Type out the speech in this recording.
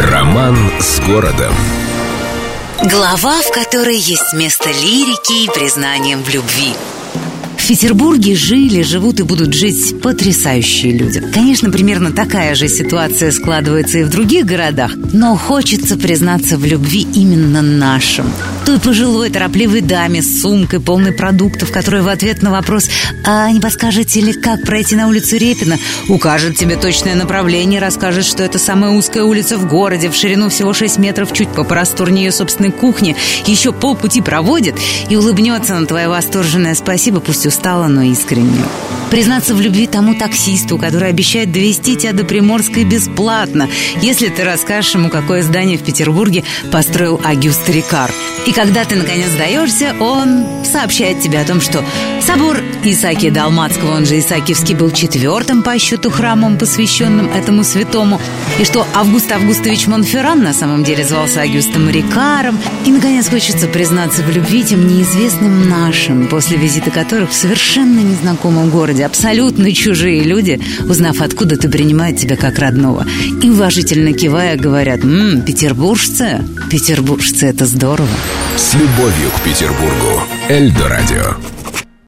Роман с городом. Глава, в которой есть место лирики и признаниям в любви. В Петербурге жили, живут и будут жить потрясающие люди. Конечно, примерно такая же ситуация складывается и в других городах, но хочется признаться в любви именно нашим. Той пожилой, торопливой даме с сумкой, полной продуктов, которая в ответ на вопрос «А не подскажете ли, как пройти на улицу Репина?» укажет тебе точное направление, расскажет, что это самая узкая улица в городе, в ширину всего 6 метров, чуть по просторнее ее собственной кухни, еще полпути проводит и улыбнется на твое восторженное спасибо, пусть устало, но искренне. Признаться в любви тому таксисту, который обещает довести тебя до Приморской бесплатно, если ты расскажешь ему, какое здание в Петербурге построил Агюст Рикар. И когда ты наконец сдаешься, он сообщает тебе о том, что собор Исаакия Далмацкого, он же Исаакиевский, был четвертым по счету храмом, посвященным этому святому, и что Август Августович Монферран на самом деле звался Агюстом Рикаром. И, наконец, хочется признаться в любви тем неизвестным нашим, после визита которых в совершенно незнакомом городе абсолютно чужие люди, узнав, откуда ты принимают тебя как родного, и уважительно кивая говорят «Ммм, петербуржцы? Петербуржцы – это здорово». С любовью к Петербургу. Эльдо радио.